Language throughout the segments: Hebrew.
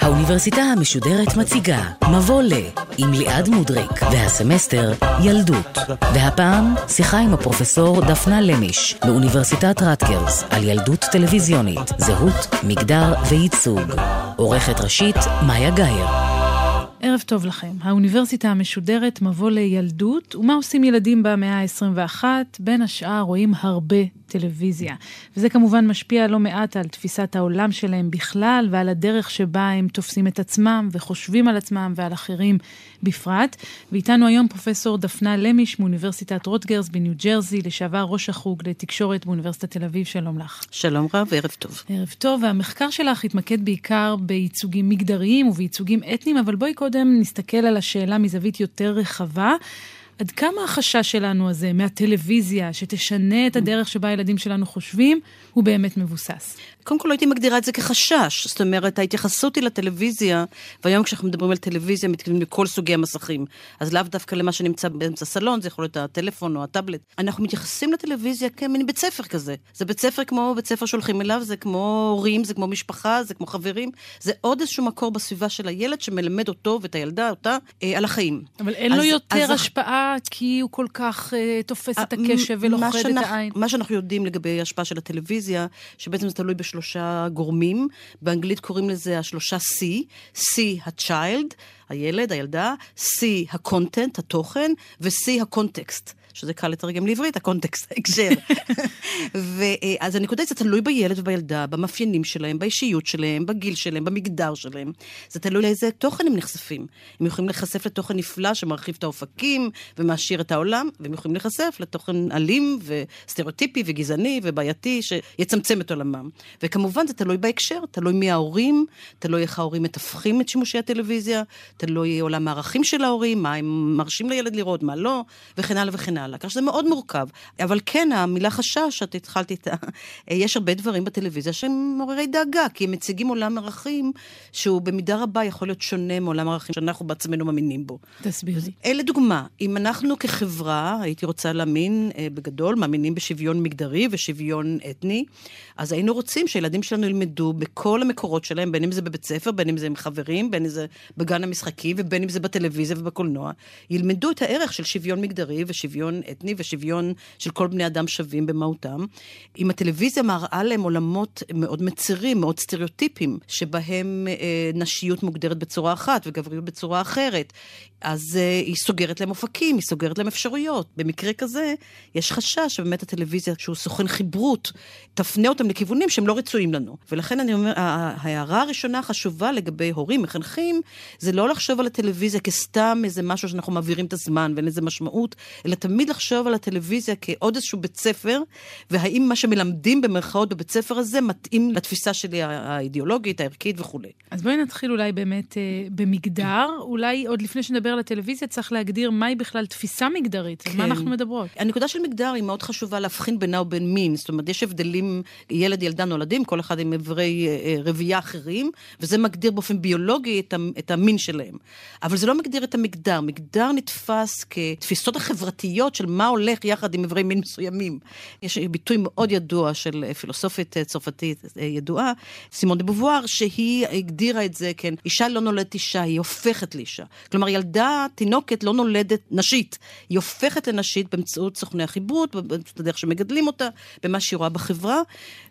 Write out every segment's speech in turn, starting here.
האוניברסיטה המשודרת מציגה מבוא ל עם ליעד מודריק והסמסטר ילדות. והפעם שיחה עם הפרופסור דפנה למיש מאוניברסיטת רטקרס על ילדות טלוויזיונית, זהות, מגדר וייצוג. עורכת ראשית מאיה גאייר ערב טוב לכם. האוניברסיטה המשודרת מבוא לילדות, ומה עושים ילדים במאה ה-21? בין השאר רואים הרבה טלוויזיה. וזה כמובן משפיע לא מעט על תפיסת העולם שלהם בכלל, ועל הדרך שבה הם תופסים את עצמם וחושבים על עצמם ועל אחרים בפרט. ואיתנו היום פרופסור דפנה למיש מאוניברסיטת רוטגרס בניו ג'רזי, לשעבר ראש החוג לתקשורת באוניברסיטת תל אביב, שלום לך. שלום רב וערב טוב. ערב טוב, והמחקר שלך התמקד בעיקר בייצוגים מגדריים ובייצוגים אתניים, אבל בואי קודם נסתכל על השאלה מזווית יותר רחבה. עד כמה החשש שלנו הזה מהטלוויזיה, שתשנה את הדרך שבה הילדים שלנו חושבים, הוא באמת מבוסס? קודם כל לא הייתי מגדירה את זה כחשש. זאת אומרת, ההתייחסות היא לטלוויזיה, והיום כשאנחנו מדברים על טלוויזיה, מתכוונים לכל סוגי המסכים. אז לאו דווקא למה שנמצא באמצע הסלון, זה יכול להיות הטלפון או הטאבלט. אנחנו מתייחסים לטלוויזיה כמין בית ספר כזה. זה בית ספר כמו בית ספר שהולכים אליו, זה כמו הורים, זה כמו משפחה, זה כמו חברים. זה עוד איזשהו מקור בסביבה של הילד שמלמד אותו ואת הילדה, אותה, אה, על החיים. אבל אין אז, לו יותר אז... השפעה כי הוא כל כך אה, תופס את הקשב ולוכד את העין. מה שאנחנו יודעים לגבי השפעה של הטלוויזיה, שבעצם זה תלוי בשלושה גורמים. באנגלית קוראים לזה השלושה C, C ה-child, הילד, הילדה, C ה-content, התוכן, ו-C הקונטקסט. שזה קל לתרגם לעברית, הקונטקסט, ההקשר. אז הנקודה היא, זה תלוי בילד ובילדה, במאפיינים שלהם, באישיות שלהם, בגיל שלהם, במגדר שלהם. זה תלוי לאיזה תוכן הם נחשפים. הם יכולים להיחשף לתוכן נפלא שמרחיב את האופקים ומעשיר את העולם, והם יכולים להיחשף לתוכן אלים וסטריאוטיפי וגזעני ובעייתי שיצמצם את עולמם. וכמובן זה תלוי בהקשר, תלוי מי ההורים, תלוי איך ההורים מתווכים את שימושי הטלוויזיה, תלוי עולם הערכים של ההורים, מה הם מרשים לילד לראות, מה לא, וכן הלאה וכן הלאה. כך שזה מאוד מורכב. אבל כן, המילה חשש, את התחלת איתה, יש הרבה דברים בטלוויזיה שהם מעוררי דאגה, כי הם מציגים עולם ערכים שהוא במידה רבה יכול להיות שונה מעולם ערכים שאנחנו בעצמנו מאמינים בו. תסביר לי. אה, לדוגמה, אם אנחנו כחברה, הייתי רוצה להאמין אה, בגדול, מאמינים בשוויון מגדרי ושוויון אתני, אז היינו רוצים שהילדים שלנו ילמדו בכל המקורות שלהם, בין אם זה בבית ספר, בין אם זה עם חברים, בין אם זה בגן המשחקים ובין אם זה בטלוויזיה ובקולנוע, ילמדו את הערך של שוויון מגדרי ושוויון אתני ושוויון של כל בני אדם שווים במהותם. אם הטלוויזיה מראה להם עולמות מאוד מצרים, מאוד סטריאוטיפיים, שבהם אה, נשיות מוגדרת בצורה אחת וגבריות בצורה אחרת, אז אה, היא סוגרת להם אופקים, היא סוגרת להם אפשרויות. במקרה כזה, יש חשש שבאמת הטלוויזיה, שהוא סוכן חברות, תפנה אותם לכיוונים שהם לא רצויים לנו. ולכן אני אומר, ההערה הראשונה החשובה לגבי הורים, מחנכים, זה לא לחשוב על הטלוויזיה כסתם איזה משהו שאנחנו מעבירים את הזמן ואין לזה משמעות, אלא תמיד לחשוב על הטלוויזיה כעוד איזשהו בית ספר, והאם מה שמלמדים במרכאות בבית ספר הזה מתאים לתפיסה שלי האידיאולוגית, הערכית וכולי. אז בואי נתחיל אולי באמת אה, במגדר, אולי עוד לפני שנדבר על הטלוויזיה צריך להגדיר מהי בכלל תפיסה מגדרית, כן. על מה כן. אנחנו מדברות. הנקודה של מגדר היא מאוד חשובה להבחין בינה ובין מין, זאת אומרת, יש הבדלים, ילד, ילדה נולדים, כל אחד עם איברי אה, אה, רבייה אחרים, וזה מגדיר באופן ביולוגי את, את המין שלהם. אבל זה לא מגדיר את המגדר, מגדר נתפס כתפיסות החברתיות של מה הולך יחד עם איברי מין מסוימים. יש ביטוי מאוד ידוע של פילוסופית צרפתית אה, ידועה, סימון דה בובואר, שהיא הגדירה את זה, כן, אישה לא נולדת אישה, היא הופכת לאישה. כלומר, ילדה, תינוקת, לא נולדת נשית, היא הופכת לנשית באמצעות סוכני החיברות, בדרך שמגדלים אותה, במה שהיא רואה בחברה,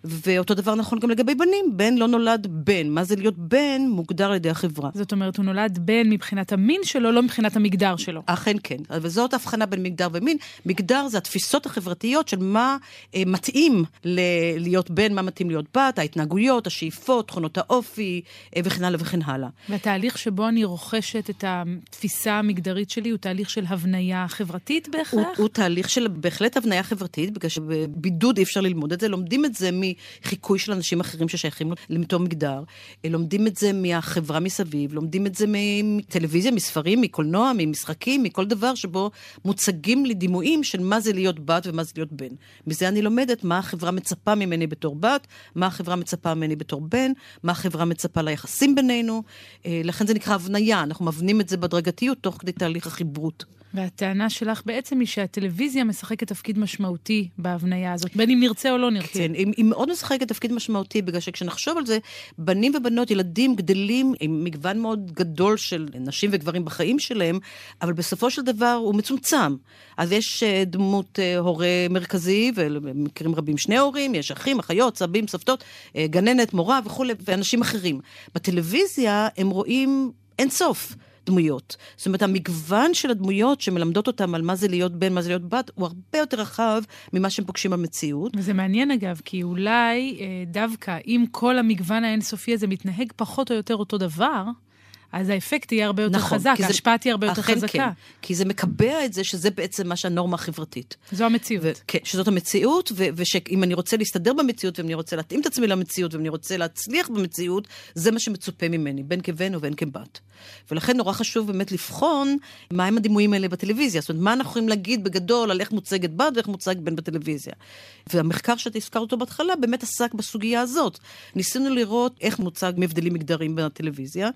ואותו דבר נכון גם לגבי בנים, בן לא נולד בן. מה זה להיות בן מוגדר על ידי החברה. זאת אומרת, הוא נולד בן מבחינת המין שלו, לא מבחינת המגדר שלו. אכן כן, וזאת הבחנה בין מגדר ומין. מגדר זה התפיסות החברתיות של מה אה, מתאים ל- להיות בן, מה מתאים להיות בת, ההתנהגויות, השאיפות, תכונות האופי, אה, וכן הלאה וכן הלאה. והתהליך שבו אני רוכשת את התפיסה המגדרית שלי הוא תהליך של הבניה חברתית בהכרח? הוא, הוא תהליך של בהחלט הבניה חברתית, בגלל שבבידוד אי אפשר ללמוד את זה, לומדים את זה מחיקוי של אנשים אחרים ששייכים לאותו מגדר, אה, לומדים את זה מהחברה מסביב, לומדים את זה מטלוויזיה, מספרים, מקולנוע, ממשחקים, מכל דבר שבו מוצגים לי דימויים של מה זה להיות בת ומה זה להיות בן. מזה אני לומדת מה החברה מצפה ממני בתור בת, מה החברה מצפה ממני בתור בן, מה החברה מצפה ליחסים בינינו. אה, לכן זה נקרא הבניה, אנחנו מבנים את זה בהדרגתיות תוך כדי תהליך החיברות. והטענה שלך בעצם היא שהטלוויזיה משחקת תפקיד משמעותי בהבניה הזאת, בין אם נרצה או לא נרצה. כן, היא, היא מאוד משחקת תפקיד משמעותי, בגלל שכשנחשוב על זה, בנים ובנות, ילדים גדלים עם מגוון מאוד גדול של נשים וגברים בחיים שלהם, אבל בסופו של דבר הוא מצומצם. אז יש אה, דמות אה, הורה מרכזי, ובמקרים רבים שני הורים, יש אחים, אחיות, סבים, סבתות, אה, גננת, מורה וכולי, ואנשים אחרים. בטלוויזיה הם רואים אין סוף. דמויות. זאת אומרת, המגוון של הדמויות שמלמדות אותם על מה זה להיות בן, מה זה להיות בת, הוא הרבה יותר רחב ממה שהם פוגשים במציאות. וזה מעניין אגב, כי אולי אה, דווקא אם כל המגוון האינסופי הזה מתנהג פחות או יותר אותו דבר, אז האפקט יהיה הרבה יותר נכון, חזק, ההשפעה תהיה הרבה יותר חזקה. כן, כי זה מקבע את זה שזה בעצם מה שהנורמה החברתית. זו המציאות. ו- כן, שזאת המציאות, ו- ושאם אני רוצה להסתדר במציאות, ואם אני רוצה להתאים את עצמי למציאות, ואם אני רוצה להצליח במציאות, זה מה שמצופה ממני, בין כבן ובין כבת. ולכן נורא חשוב באמת לבחון מהם הדימויים האלה בטלוויזיה. זאת אומרת, מה אנחנו יכולים להגיד בגדול על איך מוצגת בת ואיך מוצג בן בטלוויזיה. והמחקר שאתה הזכרת אותו בהתחלה באמת עסק בסוגיה הזאת. ניסינו לראות איך מוצג מבדלים מגדריים בטלוויזיה.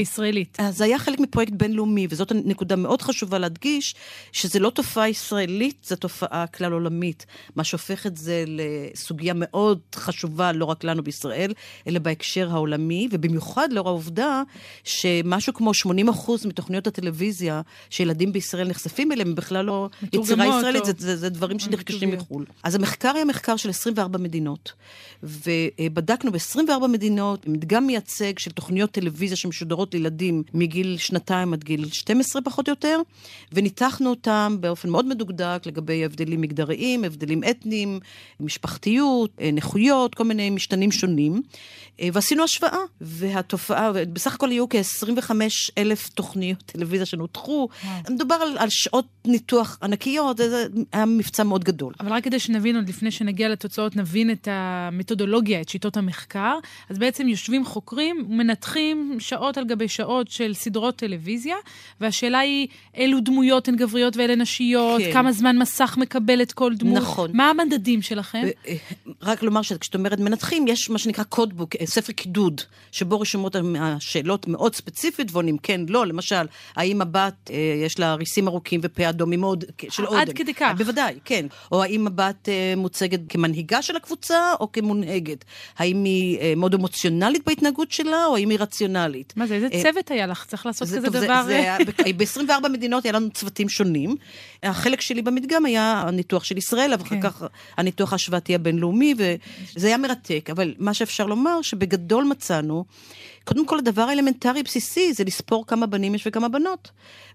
הישראלית. אז זה היה חלק מפרויקט בינלאומי, וזאת נקודה מאוד חשובה להדגיש, שזה לא תופעה ישראלית, זו תופעה כלל עולמית. מה שהופך את זה לסוגיה מאוד חשובה, לא רק לנו בישראל, אלא בהקשר העולמי, ובמיוחד לאור העובדה שמשהו כמו 80 אחוז מתוכניות הטלוויזיה שילדים בישראל נחשפים אליהם, הם בכלל לא יצירה ישראלית. זה, זה, זה דברים שנרכשים מחו"ל. אז המחקר היה מחקר של 24 מדינות, ובדקנו ב-24 מדינות מדגם מייצג של תוכניות טלוויזיה שמשודרות לילדים מגיל שנתיים עד גיל 12 פחות או יותר, וניתחנו אותם באופן מאוד מדוקדק לגבי הבדלים מגדריים, הבדלים אתניים, משפחתיות, אה, נכויות, כל מיני משתנים שונים, אה, ועשינו השוואה. והתופעה, בסך הכל היו כ-25 אלף תוכניות טלוויזיה שנותחו. מדובר על, על שעות ניתוח ענקיות, זה היה מבצע מאוד גדול. אבל רק כדי שנבין, עוד לפני שנגיע לתוצאות, נבין את המתודולוגיה, את שיטות המחקר. אז בעצם יושבים חוקרים ומנתחים שעות על גבי שעות של סדרות טלוויזיה, והשאלה היא אילו דמויות הן גבריות ואלה נשיות, כן. כמה זמן מסך מקבלת כל דמות. נכון. מה המדדים שלכם? אה, רק לומר שכשאת אומרת מנתחים, יש מה שנקרא קודבוק, אה, ספר קידוד, שבו רשומות השאלות מאוד ספציפית ועונים כן, לא, למשל, האם הבת, אה, יש לה ריסים ארוכים ופה אדום מאוד, של אודם. עד כדי כך. בוודאי, כן. או האם הבת מוצגת כמנהיגה של הקבוצה או כמונהגת. האם היא מאוד אמוציונלית בהתנהגות שלה, או האם היא רציונלית. מה זה, איזה צוות היה לך? צריך לעשות כזה דבר... ב-24 מדינות היה לנו צוותים שונים. החלק שלי במדגם היה הניתוח של ישראל, ואחר כן. כך הניתוח ההשוואתי הבינלאומי, וזה היה מרתק. אבל מה שאפשר לומר, שבגדול מצאנו, קודם כל הדבר האלמנטרי בסיסי זה לספור כמה בנים יש וכמה בנות.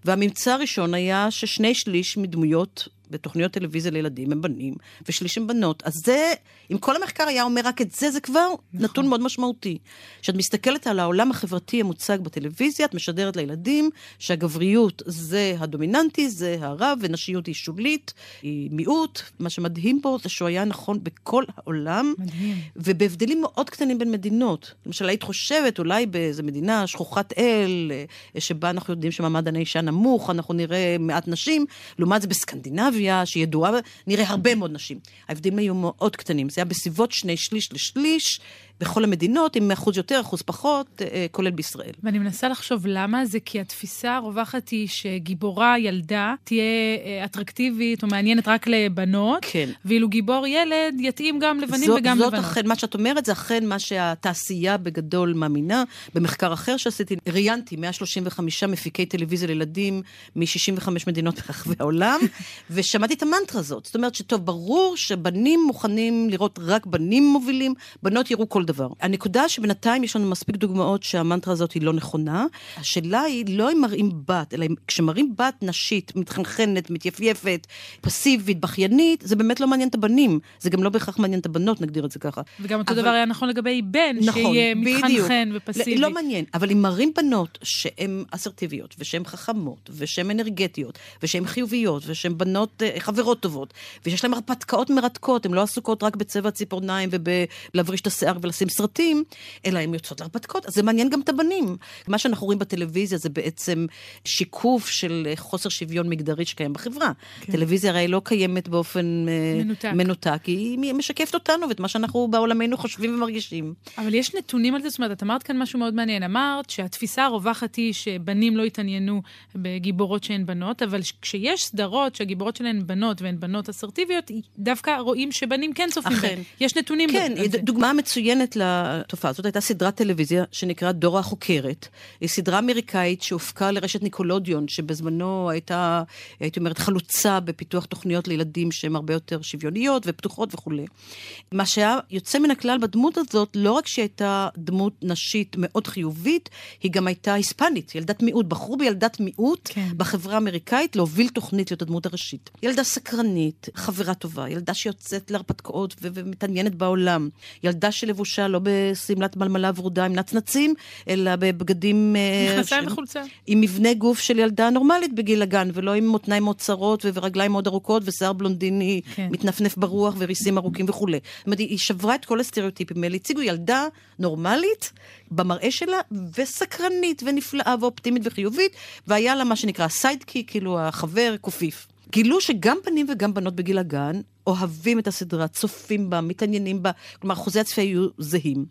והממצא הראשון היה ששני שליש מדמויות בתוכניות טלוויזיה לילדים הם בנים, ושליש הם בנות. אז זה, אם כל המחקר היה אומר רק את זה, זה כבר נכון. נתון מאוד משמעותי. כשאת מסתכלת על העולם החברתי המוצג בטלוויזיה, את משדרת לילדים שהגבריות זה הדומיננטי, זה הרב, ונשיות היא שולית, היא מיעוט. מה שמדהים פה זה שהוא היה נכון בכל העולם. מדהים. ובהבדלים מאוד קטנים בין מדינות. למשל, היית חושבת, אולי באיזה מדינה שכוחת אל, אה, שבה אנחנו יודעים שמעמד האישה נמוך, אנחנו נראה מעט נשים, לעומת זה בסקנדינביה. סקנדינביה, שהיא ידועה, נראה הרבה מאוד נשים. ההבדלים היו מאוד קטנים, זה היה בסביבות שני שליש לשליש, בכל המדינות, עם אחוז יותר, אחוז פחות, אה, כולל בישראל. ואני מנסה לחשוב למה, זה כי התפיסה הרווחת היא שגיבורה, ילדה, תהיה אה, אטרקטיבית או מעניינת רק לבנות, כן. ואילו גיבור ילד יתאים גם לבנים זאת, וגם זאת לבנות. זאת אכן, מה שאת אומרת, זה אכן מה שהתעשייה בגדול מאמינה. במחקר אחר שעשיתי, ראיינתי 135 מפיקי טלוויזיה לילדים מ-65 מדינות ברחבי העולם, ושמעתי את המנטרה הזאת. זאת אומרת שטוב, ברור שבנים מוכנים לראות רק בנים מובילים, בנות יראו כל דבר. הנקודה שבינתיים יש לנו מספיק דוגמאות שהמנטרה הזאת היא לא נכונה. השאלה היא לא אם מראים בת, אלא אם כשמראים בת נשית, מתחנחנת, מתייפייפת, פסיבית, בכיינית, זה באמת לא מעניין את הבנים. זה גם לא בהכרח מעניין את הבנות, נגדיר את זה ככה. וגם אותו אבל... דבר היה נכון לגבי בן, נכון, שיהיה מתחנחן ופסיבי. לא, לא מעניין, אבל אם מראים בנות שהן אסרטיביות, והן חכמות, ושהן אנרגטיות, ושהן חיוביות, ושהן בנות אה, חברות טובות, ושיש להן הרפתקאות מרתקות, הן לא עסוקות רק בצבע הציפורניים ובלהבריש את השיער לשים סרטים, אלא הן יוצאות להרפתקאות, אז זה מעניין גם את הבנים. מה שאנחנו רואים בטלוויזיה זה בעצם שיקוף של חוסר שוויון מגדרי שקיים בחברה. כן. טלוויזיה הרי לא קיימת באופן אה, מנותק, מנותק היא משקפת אותנו ואת מה שאנחנו בעולמנו חושבים ומרגישים. אבל יש נתונים על זה, זאת אומרת, את אמרת כאן משהו מאוד מעניין. אמרת שהתפיסה הרווחת היא שבנים לא יתעניינו בגיבורות שהן בנות, אבל כשיש סדרות שהגיבורות שלהן בנות והן בנות אסרטיביות, דווקא רואים שבנים כן צופים בהן. יש נתונים. כן, דוגמה מצוינת לתופעה הזאת הייתה סדרת טלוויזיה שנקראת דורה החוקרת. היא סדרה אמריקאית שהופקה לרשת ניקולודיון, שבזמנו הייתה, הייתי אומרת, חלוצה בפיתוח תוכניות לילדים שהן הרבה יותר שוויוניות ופתוחות וכולי. מה שהיה יוצא מן הכלל בדמות הזאת, לא רק שהיא הייתה דמות נשית מאוד חיובית, היא גם הייתה היספנית, ילדת מיעוט. בחרו בילדת מיעוט כן. בחברה האמריקאית להוביל תוכנית להיות הדמות הראשית. ילדה סקרנית, חברה טובה, ילדה שיוצאת להרפתקאות ומתעניינת בעולם. ילדה שלבושה לא בשמלת מלמלה ורודה עם נצנצים, אלא בבגדים... אה, מכנסיים ש... וחולצה. עם מבנה גוף של ילדה נורמלית בגיל הגן, ולא עם מותניים מאוד צרות ורגליים מאוד ארוכות ושיער בלונדיני כן. מתנפנף ברוח וריסים ארוכים וכולי. זאת אומרת, היא שברה את כל הסטריאוטיפים האלה. הציגו ילדה נורמלית במראה שלה, וסקרנית ונפלאה ואופטימית וחיובית, והיה לה מה שנקרא סיידקי, כאילו החבר קופיף. גילו שגם בנים וגם בנות בגיל הגן אוהבים את הסדרה, צופים בה, מתעניינים בה, כלומר, אחוזי הצפייה היו זהים.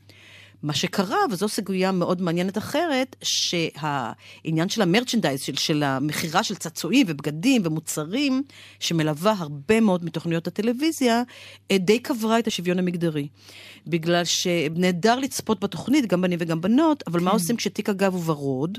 מה שקרה, וזו סוגיה מאוד מעניינת אחרת, שהעניין של המרצ'נדייז, של, של המכירה של צעצועים ובגדים ומוצרים, שמלווה הרבה מאוד מתוכניות הטלוויזיה, אה, די קברה את השוויון המגדרי. בגלל שנהדר לצפות בתוכנית, גם בנים וגם בנות, אבל כן. מה עושים כשתיק הגב הוא ורוד,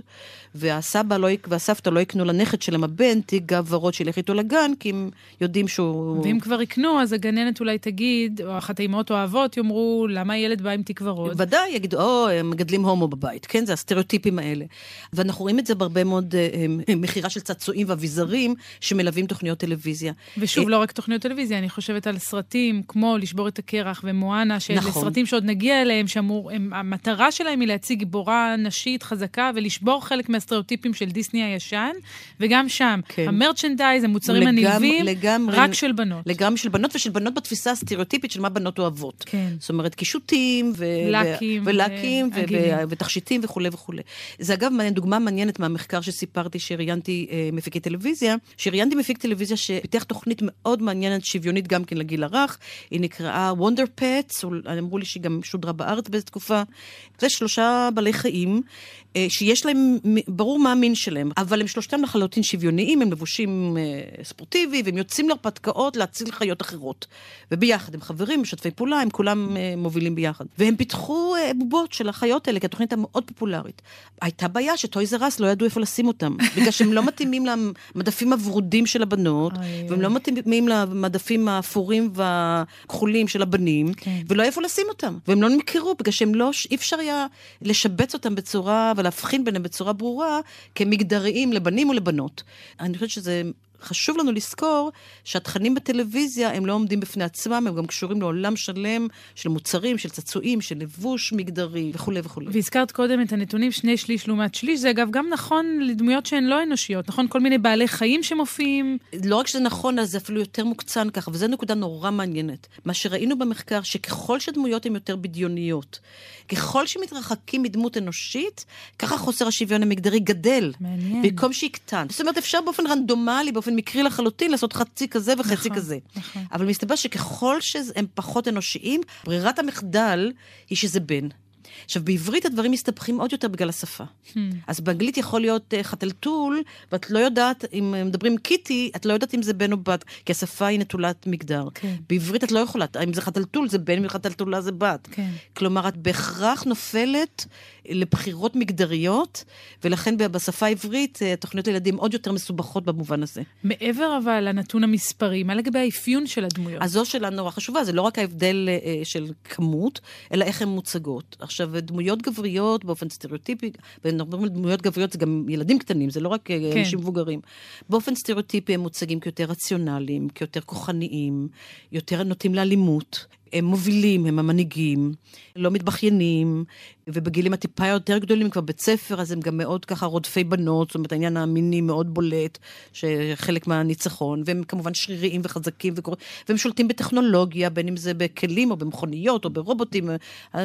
והסבא לא, והסבתא לא יקנו לנכד שלהם הבן תיק גב ורוד שילך איתו לגן, כי הם יודעים שהוא... ואם כבר יקנו, אז הגננת אולי תגיד, או אחת האימהות או האבות יאמרו, למה הילד בא עם תיק ורוד? ודאי, יגידו, או, הם מגדלים הומו בבית, כן? זה הסטריאוטיפים האלה. ואנחנו רואים את זה בהרבה מאוד אה, אה, מכירה של צעצועים ואביזרים שמלווים תוכניות טלוויזיה. ושוב, אה, לא רק תוכניות טלוויזיה, אני חושבת על סרטים כמו לשבור את הקרח ומואנה, שאלה נכון. סרטים שעוד נגיע אליהם, שהמטרה שלהם היא להציג גיבורה נשית חזקה ולשבור חלק מהסטריאוטיפים של דיסני הישן, וגם שם, כן. המרצ'נדייז, המוצרים לגמ, הנלווים, לגמרי, רק של בנות. לגמרי של בנות, ושל בנות בתפיסה הסטריאוטיפית של מה בנות אוהבות. כן. זאת אומרת, קישוטים, ו... לקים, ו... ולקים, ו... ו... ותכשיטים וכולי וכולי. זה אגב דוגמה מעניינת מהמחקר שסיפרתי שראיינתי אה, מפיקי טלוויזיה, שראיינתי מפיק טלוויזיה שפיתח תוכנית מאוד מעניינת, שוויונית גם כן לגיל הרך, היא נקראה Wonder Pets, אמרו לי שהיא גם שודרה בארץ באיזו תקופה. זה שלושה בעלי חיים שיש להם, ברור מה המין שלהם, אבל הם שלושתם לחלוטין שוויוניים, הם לבושים אה, ספורטיבי, והם יוצאים להרפתקאות להציל חיות אחרות. וביחד, הם חברים, משתפי פעולה, הם כולם אה, מובילים ביחד. והם פיתחו בובות של החיות האלה, כי התוכנית הייתה מאוד פופולרית. הייתה בעיה שטויזר אס לא ידעו איפה לשים אותם, בגלל שהם לא מתאימים למדפים הוורודים של הבנות, והם לא מתאימים למדפים האפורים והכחולים של הבנים, כן. ולא איפה לשים אותם. והם לא נמכרו, בגלל שהם לא, אי אפשר היה לשבץ אותם בצורה... להבחין ביניהם בצורה ברורה כמגדריים לבנים ולבנות. אני חושבת שזה חשוב לנו לזכור שהתכנים בטלוויזיה הם לא עומדים בפני עצמם, הם גם קשורים לעולם שלם של מוצרים, של צעצועים, של לבוש מגדרי וכולי וכולי. והזכרת קודם את הנתונים שני שליש לעומת שליש, זה אגב גם נכון לדמויות שהן לא אנושיות, נכון? כל מיני בעלי חיים שמופיעים. לא רק שזה נכון, אז זה אפילו יותר מוקצן ככה, וזו נקודה נורא מעניינת. מה שראינו במחקר, שככל שדמויות הן יותר בדיוניות, ככל שמתרחקים מדמות אנושית, ככה חוסר השוויון המגדרי גדל. מעניין. במקום שיקטן. זאת אומרת, אפשר באופן רנדומלי, באופן מקרי לחלוטין לעשות חצי כזה וחצי נכון, כזה. נכון. אבל מסתבר שככל שהם פחות אנושיים, ברירת המחדל היא שזה בן. עכשיו, בעברית הדברים מסתבכים עוד יותר בגלל השפה. Hmm. אז באנגלית יכול להיות uh, חתלתול, ואת לא יודעת, אם מדברים קיטי, את לא יודעת אם זה בן או בת, כי השפה היא נטולת מגדר. כן. בעברית את לא יכולה, אם זה חתלתול זה בן, אם חתלתולה זה בת. כן. כלומר, את בהכרח נופלת לבחירות מגדריות, ולכן בשפה העברית אה, תוכניות לילדים עוד יותר מסובכות במובן הזה. מעבר אבל לנתון המספרי, מה לגבי האפיון של הדמויות? אז זו שאלה נורא חשובה, זה לא רק ההבדל אה, של כמות, אלא איך הן מוצגות. עכשיו, דמויות גבריות באופן סטריאוטיפי, ואנחנו מדברים על דמויות גבריות זה גם ילדים קטנים, זה לא רק אה, כן. אנשים מבוגרים. באופן סטריאוטיפי הם מוצגים כיותר רציונליים, כיותר כוחניים, יותר נוטים לאלימות. הם מובילים, הם המנהיגים, לא מתבכיינים, ובגילים הטיפה יותר גדולים, כבר בית ספר, אז הם גם מאוד ככה רודפי בנות, זאת אומרת, העניין המיני מאוד בולט, שחלק מהניצחון, והם כמובן שריריים וחזקים, וקור... והם שולטים בטכנולוגיה, בין אם זה בכלים או במכוניות או ברובוטים,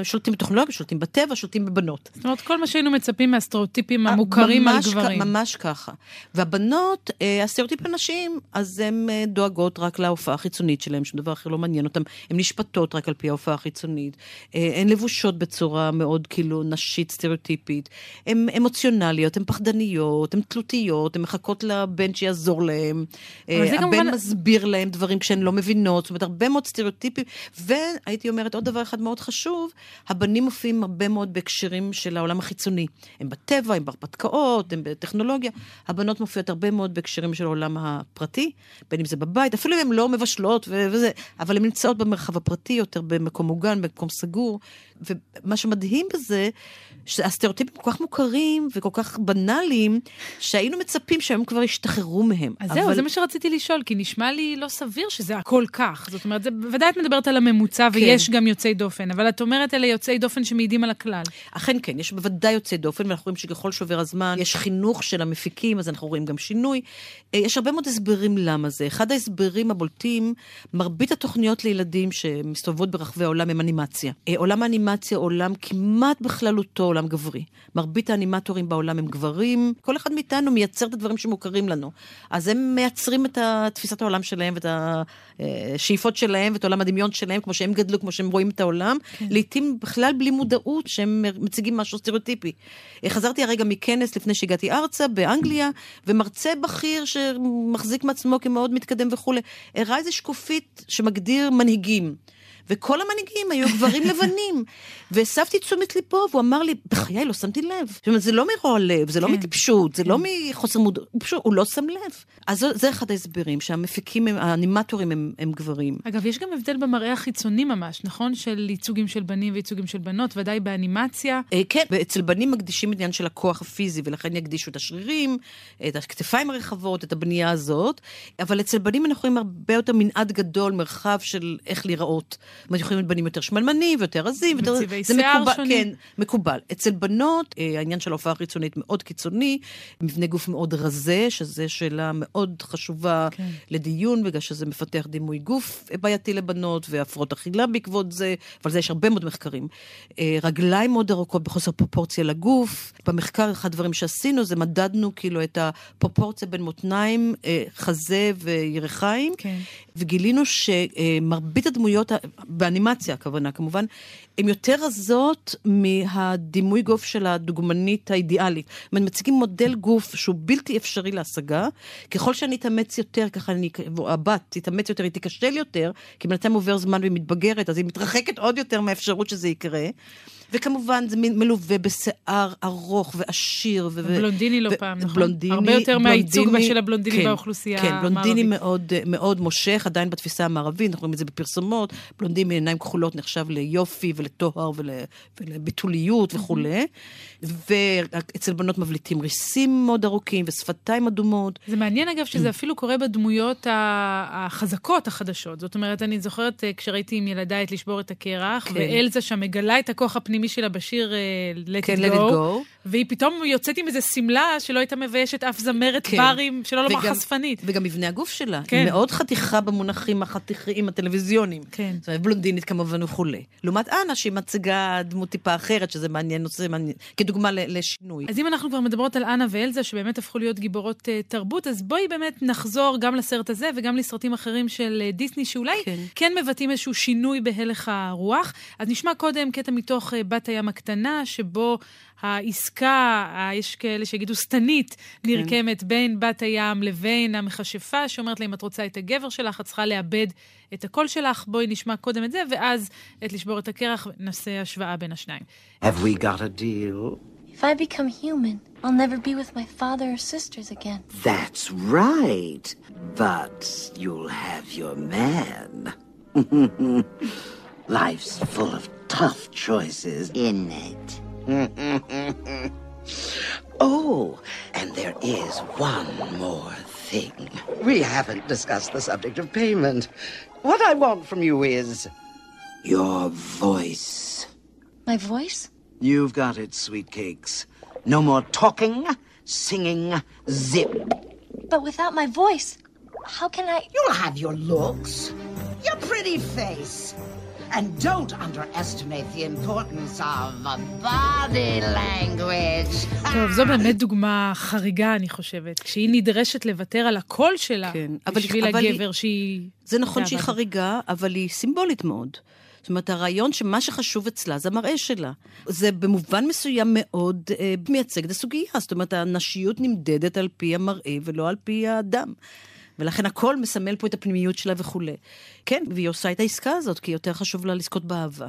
שולטים בטכנולוגיה, שולטים בטבע, שולטים בבנות. זאת אומרת, כל מה שהיינו מצפים מהסטריאוטיפים המוכרים על גברים. ממש ככה. והבנות, אה, הסטריאוטיפ הנשים, אז הן אה, דואגות רק להופעה החיצונית שלהן, שום דבר אחר לא מעניין אותן, הן נשפטות רק על פי ההופעה החיצונית, הן לבושות בצורה מאוד כאילו נשית סטריאוטיפית, הן אמוציונליות, הן פחדניות, הן תלותיות, הן מחכות לבן שיעזור להן, הבן כמובן... מסביר להן דברים כשהן לא מבינות, זאת אומרת, הרבה מאוד סטריאוטיפים, והייתי אומרת עוד דבר אחד מאוד חשוב, הבנים מופיעים הרבה מאוד בהקשרים של העולם החיצוני. הם בטבע, הם בהרפתקאות, הם בטכנולוגיה, הבנות מופיעות הרבה מאוד בהקשרים של העולם הפרטי, בין אם זה בבית, אפילו אם הן לא מבשלות וזה, אבל הן נמצאות במרחב הפרטי יותר, במקום מוגן, במקום סגור. ומה שמדהים בזה, שהסטריאוטיפים כל כך מוכרים וכל כך בנאליים, שהיינו מצפים שהם כבר ישתחררו מהם. אז אבל... זהו, זה מה שרציתי לשאול, כי נשמע לי לא סביר שזה הכל כך. זאת אומרת, זה, בוודאי את מדברת על הממוצע, כן. ויש גם יוצאי דופן, אבל את אומרת אלה יוצאי דופן שמעידים על הכלל. אכן כן, יש בוודאי יוצאי דופן, ואנחנו רואים שככל שעובר הזמן, יש חינוך של המפיקים, אז אנחנו רואים גם שינוי. אה, יש הרבה מאוד הסברים למה זה. אחד ההסברים הבולטים, מרבית התוכניות לילדים שמסתובבות ברחבי העולם הם אנימציה. אה, עולם האנימציה עולם כמעט בכללותו עולם גברי. מרבית האנימטורים בעולם הם גברים, כל אחד מאיתנו מייצר את הדברים שמוכרים לנו. אז הם מייצרים את תפיסת העולם שלהם ואת השאיפות שלהם ואת עולם הדמיון שלהם, כמו שהם גדלו, כמו שהם רואים את העולם, כן. לעתים בכלל בלי מודעות שהם מציגים משהו סטריאוטיפי. חזרתי הרגע מכנס לפני שהגעתי ארצה, באנגליה, ומרצה בכיר שמחזיק מעצמו כמאוד מתקדם וכולי, הראה איזה שקופית שמגדיר מנהיגים. וכל המנהיגים היו גברים לבנים. והסבתי תשומת ליבו, והוא אמר לי, בחיי, לא שמתי לב. זאת אומרת, זה לא מרוע לב, זה לא כן. מטיפשות, זה לא כן. מחוסר מודעות, הוא לא שם לב. אז זה אחד ההסברים, שהמפיקים, האנימטורים הם, הם גברים. אגב, יש גם הבדל במראה החיצוני ממש, נכון? של ייצוגים של בנים וייצוגים של בנות, ודאי באנימציה. אה, כן, ואצל בנים מקדישים עניין של הכוח הפיזי, ולכן יקדישו את השרירים, את הכתפיים הרחבות, את הבנייה הזאת, אבל אצל בנים אנחנו רואים הרבה יותר מנעד גדול, מרחב של איך להיראות. יכולים להיות בנים יותר שמנמנים ויותר רזים. וצבעי שיער שונים. כן, מקובל. אצל בנות, אה, העניין של ההופעה החיצונית מאוד קיצוני, מבנה גוף מאוד רזה, שזו שאלה מאוד חשובה כן. לדיון, בגלל שזה מפתח דימוי גוף בעייתי לבנות, והפרעות אכילה בעקבות זה, אבל זה יש הרבה מאוד מחקרים. אה, רגליים מאוד ארוכות בחוסר פרופורציה לגוף. במחקר, אחד הדברים שעשינו זה מדדנו כאילו את הפרופורציה בין מותניים, אה, חזה וירכיים, כן. וגילינו שמרבית הדמויות, באנימציה הכוונה כמובן, הן יותר רזות מהדימוי גוף של הדוגמנית האידיאלית. זאת אומרת, מציגים מודל גוף שהוא בלתי אפשרי להשגה. ככל שאני אתאמץ יותר, ככה אני, הבת תתאמץ יותר, היא תיכשל יותר, כי בינתיים עובר זמן והיא מתבגרת, אז היא מתרחקת עוד יותר מהאפשרות שזה יקרה. וכמובן זה מלווה בשיער ארוך ועשיר. ו- בלונדיני לא פעם, נכון? בלונדיני. הרבה יותר מהייצוג של הבלונדיני כן, באוכלוסייה המערבית. כן, בלונדיני מאוד, מאוד מושך, עדיין בתפיסה המערבית, אנחנו רואים את זה בפרסומות. בלונדיני עם עיניים כחולות נחשב ליופי ולטוהר ול, ולביתוליות וכולי. ואצל בנות מבליטים ריסים מאוד ארוכים ושפתיים אדומות. זה מעניין אגב שזה אפילו קורה בדמויות החזקות החדשות. זאת אומרת, אני זוכרת אה, כשראיתי עם ילדיי את לשבור את הקרח, כן. ואלזה שם מגלה את הכוח הפנימי שלה בשיר uh, Let כן, It Go, Go, והיא פתאום יוצאת עם איזה שמלה שלא הייתה מביישת אף זמרת כן. ברים, שלא לומר חשפנית. וגם מבנה הגוף שלה, כן. היא מאוד חתיכה במונחים החתיכיים הטלוויזיוניים. כן. זאת אומרת, בלונדינית כמובן וכולי. לעומת אנה, שהיא מציגה דמות טיפה אחרת, שזה מעניין, נושא מעניין, כדוגמה לשינוי. אז אם אנחנו כבר מדברות על אנה ואלזה, שבאמת הפכו להיות גיבורות uh, תרבות, אז בואי באמת נחזור גם לסרט הזה וגם לסרטים אחרים של uh, דיסני, שאולי כן. כן מבטאים איזשהו שינוי בהלך הרוח. אז נשמע קודם קטע מתוך uh, בת הים הקטנה, שבו העסקה, יש כאלה שיגידו שטנית, כן. נרקמת בין בת הים לבין המכשפה, שאומרת לה, אם את רוצה את הגבר שלך, את צריכה לאבד את הקול שלך. בואי נשמע קודם את זה, ואז את לשבור את הקרח, נעשה השוואה בין השניים. Have we got a deal? If I become human, I'll never be with my father or sisters again. That's right. But you'll have your man. Life's full of tough choices, isn't it? oh, and there is one more thing. We haven't discussed the subject of payment. What I want from you is Your voice. My voice? You've got it, sweet cakes. No more talking, singing, zip. But without my voice, how can I. You'll have your looks, your pretty face. And don't underestimate the importance of body language. טוב, זו באמת דוגמה חריגה, אני חושבת. כשהיא נדרשת לוותר על הקול שלה כן, בשביל אבל היא- הגבר שהיא... זה נכון שהיא. חריגה, אבל היא סימבולית מאוד. זאת אומרת, הרעיון שמה שחשוב אצלה זה המראה שלה. זה במובן מסוים מאוד אה, מייצג את הסוגיה. זאת אומרת, הנשיות נמדדת על פי המראה ולא על פי האדם. ולכן הכל מסמל פה את הפנימיות שלה וכולי. כן, והיא עושה את העסקה הזאת, כי יותר חשוב לה לזכות באהבה.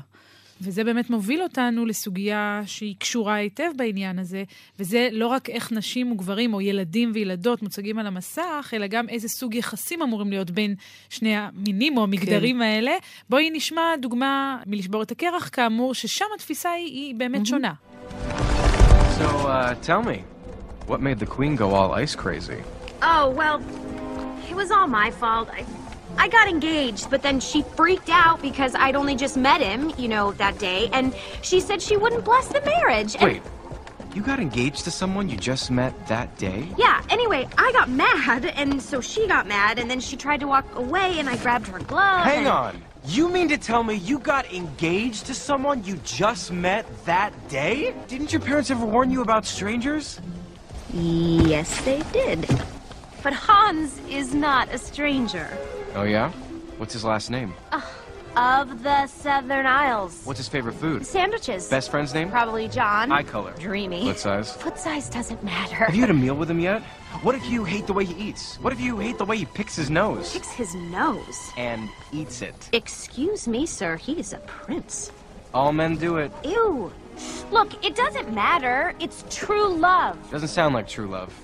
וזה באמת מוביל אותנו לסוגיה שהיא קשורה היטב בעניין הזה, וזה לא רק איך נשים וגברים או ילדים וילדות מוצגים על המסך, אלא גם איזה סוג יחסים אמורים להיות בין שני המינים או המגדרים כן. האלה. בואי נשמע דוגמה מלשבור את הקרח, כאמור, ששם התפיסה היא, היא באמת mm-hmm. שונה. So, uh, tell me, what made the queen go all ice crazy? Oh, well, it was all my fault. I, I got engaged, but then she freaked out because I'd only just met him, you know, that day, and she said she wouldn't bless the marriage. Wait, you got engaged to someone you just met that day? Yeah, anyway, I got mad, and so she got mad, and then she tried to walk away, and I grabbed her glove. Hang and- on. You mean to tell me you got engaged to someone you just met that day? Didn't your parents ever warn you about strangers? Yes, they did. But Hans is not a stranger. Oh, yeah? What's his last name? Of the Southern Isles. What's his favorite food? Sandwiches. Best friend's name? Probably John. Eye color. Dreamy. Foot size? Foot size doesn't matter. Have you had a meal with him yet? What if you hate the way he eats? What if you hate the way he picks his nose? Picks his nose. And eats it. Excuse me, sir. He's a prince. All men do it. Ew. Look, it doesn't matter. It's true love. Doesn't sound like true love.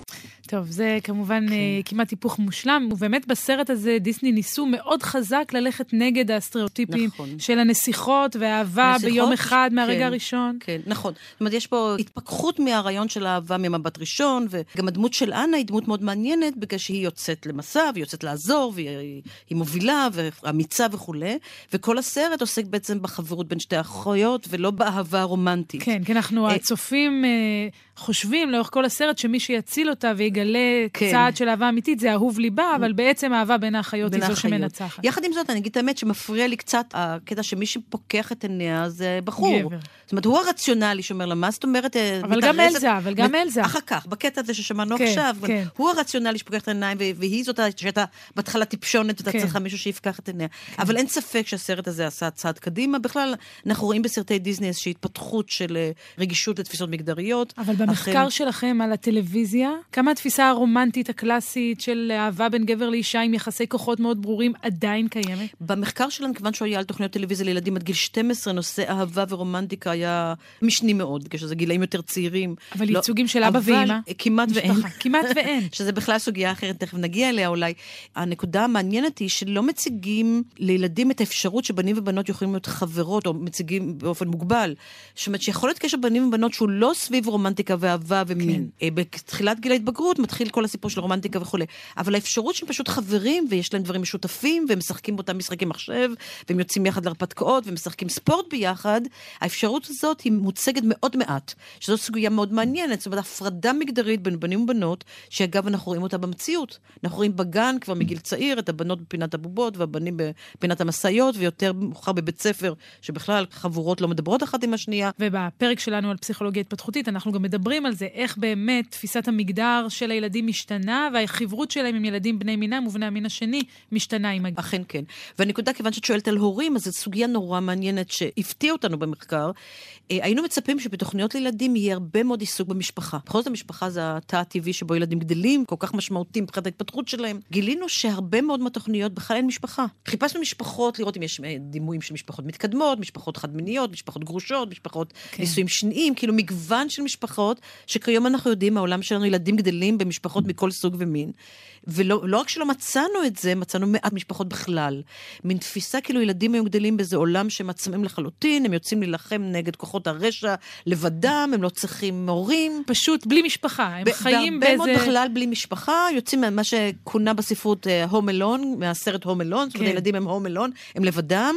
טוב, זה כמובן כן. כמעט היפוך מושלם, ובאמת בסרט הזה דיסני ניסו מאוד חזק ללכת נגד הסטריאוטיפים נכון. של הנסיכות והאהבה נסיכות, ביום אחד מהרגע כן, הראשון. כן, נכון. זאת אומרת, יש פה התפכחות מהרעיון של האהבה ממבט ראשון, וגם הדמות של אנה היא דמות מאוד מעניינת, בגלל שהיא יוצאת למסע, והיא יוצאת לעזור, והיא היא מובילה, ואמיצה וכולי, וכל הסרט עוסק בעצם בחברות בין שתי האחיות, ולא באהבה הרומנטית. כן, כי אנחנו אה, הצופים אה, חושבים לאורך כל הסרט שמי שיציל אותה ויגלה כן. צעד של אהבה אמיתית זה אהוב ליבה, אבל בעצם האהבה בין האחיות היא זו. שמנצחת. יחד עם זאת, אני אגיד את האמת שמפריע לי קצת הקטע שמי שפוקח את עיניה זה בחור. גבר. זאת אומרת, הוא הרציונלי שאומר לה, מה זאת אומרת... אה, אבל גם אלזה, אבל גם אלזה. אחר כך, בקטע הזה ששמענו כן, עכשיו. כן. הוא הרציונלי שפוקח את העיניים, והיא זאת שהייתה בהתחלה טיפשונת, ואתה כן. צריכה מישהו שיפקח את עיניה. אבל אין ספק שהסרט הזה עשה צעד קדימה. בכלל, אנחנו רואים בסרטי דיסני איזושהי התפתחות של אה, רגישות לתפיסות מגדריות. אבל במחקר אכן- שלכם על הטלוויזיה, כמה התפיסה הרומנטית הקלאסית של אהבה בין גבר לאישה עם יחסי כוחות מאוד ברורים עדיין קיימת? במחקר שלנו, כיוון שהוא היה על תוכניות טלוויזיה לילדים עד גיל 12, נושא אהבה ורומנטיקה היה משני מאוד, בגלל שזה גילאים יותר צעירים. אבל לא- ייצוגים של אבא ואמא? כמעט ואין. כמעט ואין. שזה בכלל סוגיה אחרת, תכף נגיע אליה אולי. הנקודה המעניינת היא שלא מציגים לילדים את האפשרות שבנים ובנות יכולים להיות חברות, או מציגים באופן מוגבל. זאת אומרת שיכול להיות קשר בנים ובנות שהוא לא סביב רומנטיקה ואהבה ומין. כן. בתחילת גיל ההתבגרות מתחיל כל הסיפור של רומנטיקה וכולי. אבל האפשרות שהם פשוט חברים, ויש להם דברים משותפים, והם משחקים באותם משחקי מחשב, והם יוצאים יחד להרפתקאות, ומשחקים ספורט ביחד, האפשרות הזאת היא מוצגת מאוד מעט, שזו סוגיה מאוד מעניינת. זאת אומרת, הפרדה מגדרית בין בנים ובנות, שאגב, אנחנו רואים אותה במציאות. אנחנו רואים בגן כבר מגיל צעיר את הבנות בפינת הבובות, והבנים בפינת המשאיות, ויותר מאוחר בבית ספר, שבכלל חבורות לא מדברות אחת עם השנייה. ובפרק שלנו על פסיכולוגיה התפתחותית, אנחנו גם מדברים על זה, איך באמת תפיסת המגדר של הילדים משתנה, והחברות שלהם עם ילדים בני מינם ובני המין השני משתנה עם הגיל. אכן כן. והנקודה, כיוון שאת שואלת על הורים, אז זו סוגיה נורא מעניינת שהפתיעה אותנו במחקר. אה, היינו מצפים שבתוכניות לילדים יהיה הרבה מאוד עיסוק במשפחה. בכל זאת המשפחה זה התא הטבעי שבו ילדים גדלים, כל כך משמעותי מבחינת ההתפתחות שלהם. גילינו שהרבה מאוד מהתוכניות בכלל אין משפחה. חיפשנו משפחות, לראות אם יש אה, דימויים של משפחות מתקדמות, משפחות חד-מיניות, משפחות גרושות, משפחות. כן. נישואים שניים, כאילו מגוון של משפחות, שכיום אנחנו יודעים, העולם שלנו ילדים גדלים ילדים במשפחות מכל סוג ומין. ולא לא רק שלא מצאנו את זה, מצאנו מעט משפחות בכלל. מין תפיסה כאילו ילדים היו גדלים באיזה עולם שהם עצמאים לחלוטין, הם יוצאים להילחם נגד כוחות הרשע לבדם, הם לא צריכים הורים. פשוט בלי משפחה, הם ב- חיים בהרבה מאוד באיזה... בכלל בלי משפחה, יוצאים ממה שכונה בספרות הום אלון, מהסרט הום אלון, זאת אומרת, כן. הילדים הם הום אלון, הם לבדם,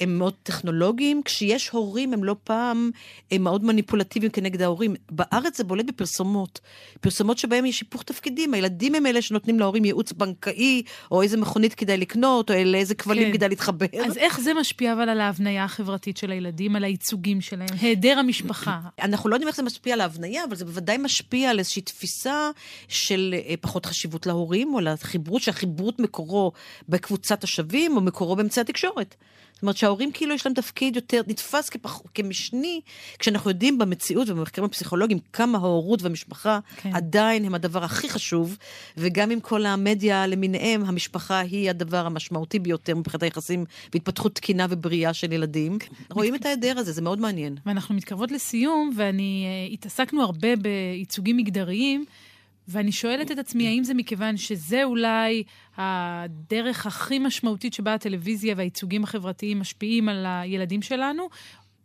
הם מאוד טכנולוגיים. כשיש הורים, הם לא פעם הם מאוד מניפולטיביים כנגד ההורים. בארץ זה בולט בפרסומות. פרסומות שבהם יש היפוך תפקידים, הילדים הם אלה שנותנים להורים ייעוץ בנקאי, או איזה מכונית כדאי לקנות, או לאיזה כבלים כן. כדאי להתחבר. אז איך זה משפיע אבל על ההבניה החברתית של הילדים, על הייצוגים שלהם? היעדר המשפחה. אנחנו לא יודעים איך זה משפיע על ההבניה, אבל זה בוודאי משפיע על איזושהי תפיסה של אה, פחות חשיבות להורים, או לחיברות, שהחיברות מקורו בקבוצת השווים, או מקורו באמצעי התקשורת. זאת אומרת שההורים כאילו יש להם תפקיד יותר, נתפס כפח, כמשני, כשאנחנו יודעים במציאות ובמחקרים הפסיכולוגיים כמה ההורות והמשפחה כן. כן. עדיין הם הדבר הכי חשוב, וגם עם כל המדיה למיניהם, המשפחה היא הדבר המשמעותי ביותר מבחינת היחסים והתפתחות תקינה ובריאה של ילדים. רואים את ההיעדר הזה, זה מאוד מעניין. ואנחנו מתקרבות לסיום, ואני, uh, התעסקנו הרבה בייצוגים מגדריים, ואני שואלת את עצמי, האם זה מכיוון שזה אולי הדרך הכי משמעותית שבה הטלוויזיה והייצוגים החברתיים משפיעים על הילדים שלנו,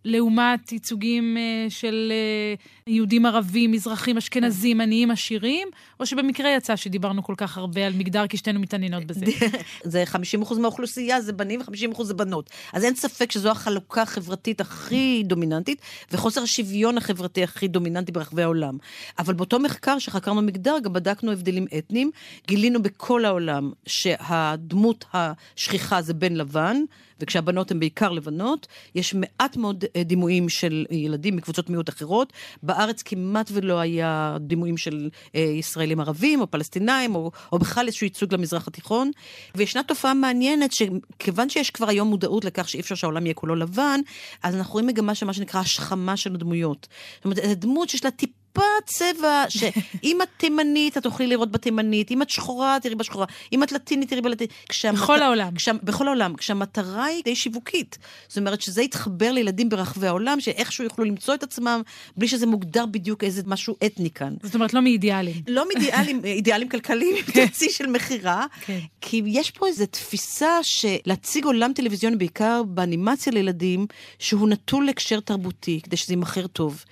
לעומת ייצוגים uh, של uh, יהודים ערבים, מזרחים, אשכנזים, עניים, עשירים, או שבמקרה יצא שדיברנו כל כך הרבה על מגדר, כי שתינו מתעניינות בזה. זה 50% מהאוכלוסייה זה בנים ו-50% זה בנות. אז אין ספק שזו החלוקה החברתית הכי דומיננטית, וחוסר השוויון החברתי הכי דומיננטי ברחבי העולם. אבל באותו מחקר שחקרנו מגדר, גם בדקנו הבדלים אתניים, גילינו בכל העולם שהדמות השכיחה זה בן לבן, וכשהבנות הן בעיקר לבנות, יש מעט מאוד אה, דימויים של ילדים מקבוצות מיעוט אחרות. בארץ כמעט ולא היה דימויים של אה, ישראלים ערבים או פלסטינאים, או, או בכלל איזשהו ייצוג למזרח התיכון. וישנה תופעה מעניינת, שכיוון שיש כבר היום מודעות לכך שאי אפשר שהעולם יהיה כולו לבן, אז אנחנו רואים מגמה של מה שנקרא השכמה של הדמויות. זאת אומרת, זו דמות שיש לה טיפ... טיפה צבע, שאם את תימנית, את תוכלי לראות בתימנית, אם את שחורה, תראי בשחורה, אם את לטינית, תראי בלטינית. כשהמת... בכל העולם. כשה... בכל העולם. כשהמטרה היא די שיווקית. זאת אומרת שזה יתחבר לילדים ברחבי העולם, שאיכשהו יוכלו למצוא את עצמם, בלי שזה מוגדר בדיוק איזה משהו אתני כאן. זאת אומרת, לא מאידיאלים. לא מאידיאלים, אידיאלים כלכליים, עם תוציא של מכירה. כן. כי יש פה איזו תפיסה שלהציג עולם טלוויזיוני, בעיקר באנימציה לילדים, שהוא נטול להקשר תרבותי, כדי שזה יימכר טוב.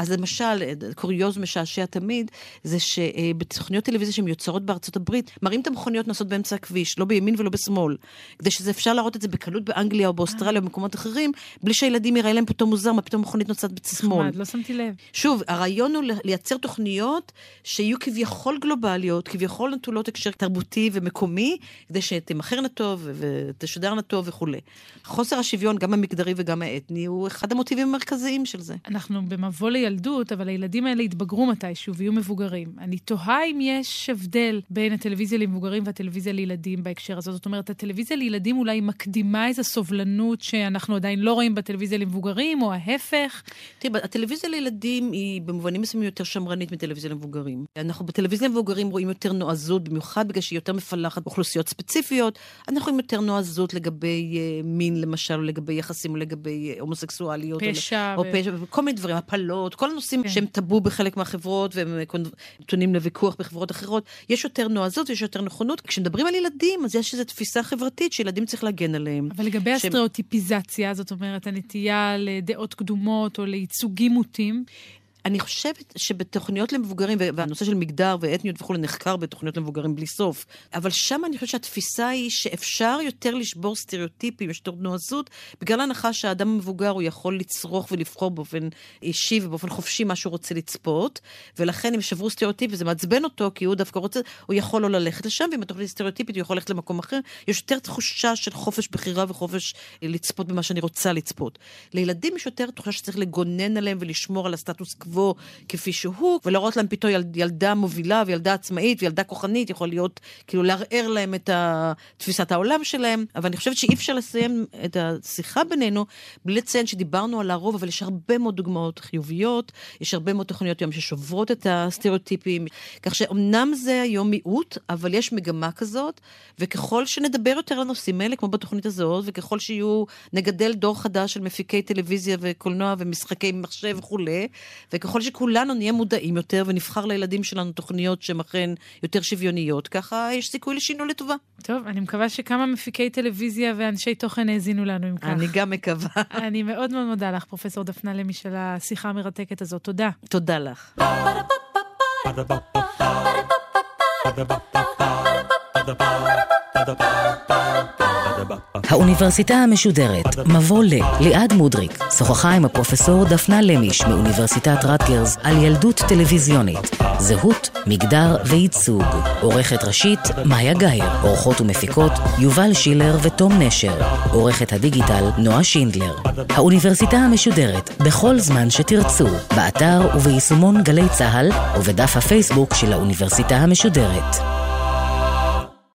אז למשל, קוריוז משעשע תמיד, זה שבתוכניות טלוויזיה שהן יוצרות בארצות הברית, מראים את המכוניות נוסעות באמצע הכביש, לא בימין ולא בשמאל. כדי שזה אפשר להראות את זה בקלות באנגליה או באוסטרליה או במקומות אחרים, בלי שהילדים יראה להם פתאום מוזר, מה פתאום מכונית נוסעת בצד שמאל. נחמד, לא שמתי לב. שוב, הרעיון הוא לייצר תוכניות שיהיו כביכול גלובליות, כביכול נטולות הקשר תרבותי ומקומי, כדי שתמכרנה טוב ותשדרנה טוב וכולי. חוסר השוויון, גם המגדרי וגם האתני, הוא אחד המוטיבים המרכזיים של זה. אנחנו במבוא לילדות, אבל הילדים האלה יתבגרו מתישהו ויהיו מבוגרים. אני תוהה אם יש הבדל בין הטלוויזיה למבוגרים והטלוויזיה לילדים בהקשר הזה. זאת אומרת, הטלוויזיה לילדים אולי מקדימה איזו סובלנות שאנחנו עדיין לא רואים בטלוויזיה למבוגרים, או ההפך. תראי, הטלוויזיה לילדים היא במובנים מסוימים יותר שמרנית מטלוויזיה למבוגרים. אנחנו בטלוויזיה למבוגרים רואים יותר נועזות, במיוחד בגלל שהיא יותר מפלחת אוכלוסיות ספציפיות. אנחנו רואים יותר נועזות לגבי uh, מין, למשל, או לגבי יחסים, או לגבי uh, הומוסקסואליות. פשע. או, ו... או פשע, וכל מיני דברים, הפלות, כל הנושאים כן. שהם טאבו בחלק מהחברות, והם נתונים לוויכוח בחברות אחרות. יש יותר נועזות, יש יותר נכונות. כשמדברים על ילדים, אז יש איזו תפיסה חברתית שילדים צריך להגן עליהם. אבל לגבי שהם- הסטריאוטיפיזציה, זאת אומרת, הנטייה לדעות קדומות או לייצוגים מוטים, אני חושבת שבתוכניות למבוגרים, והנושא של מגדר ואתניות וכולי נחקר בתוכניות למבוגרים בלי סוף, אבל שם אני חושבת שהתפיסה היא שאפשר יותר לשבור סטריאוטיפים, יש יותר נועזות, בגלל ההנחה שהאדם המבוגר הוא יכול לצרוך ולבחור באופן אישי ובאופן חופשי מה שהוא רוצה לצפות, ולכן אם שברו סטריאוטיפ וזה מעצבן אותו, כי הוא דווקא רוצה, הוא יכול לא ללכת לשם, ואם התוכנית סטריאוטיפית הוא יכול ללכת למקום אחר, יש יותר תחושה של חופש בחירה וחופש אה, לצפות במה שאני רוצה לצפות. לילדים יש יותר תחושה שצריך לגונן עליהם ולשמור על הסטטוס כפי שהוא, ולהראות להם פתאום יל, ילדה מובילה וילדה עצמאית וילדה כוחנית, יכול להיות, כאילו לערער להם את תפיסת העולם שלהם. אבל אני חושבת שאי אפשר לסיים את השיחה בינינו בלי לציין שדיברנו על הרוב, אבל יש הרבה מאוד דוגמאות חיוביות, יש הרבה מאוד תוכניות היום ששוברות את הסטריאוטיפים, כך שאומנם זה היום מיעוט, אבל יש מגמה כזאת, וככל שנדבר יותר על הנושאים האלה, כמו בתוכנית הזאת, וככל שיהיו, נגדל דור חדש של מפיקי טלוויזיה וקולנוע ומשחקי מחשב וכולי, וככל שכולנו נהיה מודעים יותר ונבחר לילדים שלנו תוכניות שהן אכן יותר שוויוניות, ככה יש סיכוי לשינוי לטובה. טוב, אני מקווה שכמה מפיקי טלוויזיה ואנשי תוכן האזינו לנו עם כך. אני גם מקווה. אני מאוד מאוד מודה לך, פרופסור דפנה למי, של השיחה המרתקת הזאת. תודה. תודה לך. האוניברסיטה המשודרת, מבוא ל, ליעד מודריק, שוחחה עם הפרופסור דפנה למיש מאוניברסיטת רטגרס על ילדות טלוויזיונית, זהות, מגדר וייצוג. עורכת ראשית, מאיה גאייר, עורכות ומפיקות, יובל שילר ותום נשר. עורכת הדיגיטל, נועה שינדלר. האוניברסיטה המשודרת, בכל זמן שתרצו, באתר וביישומון גלי צה"ל ובדף הפייסבוק של האוניברסיטה המשודרת.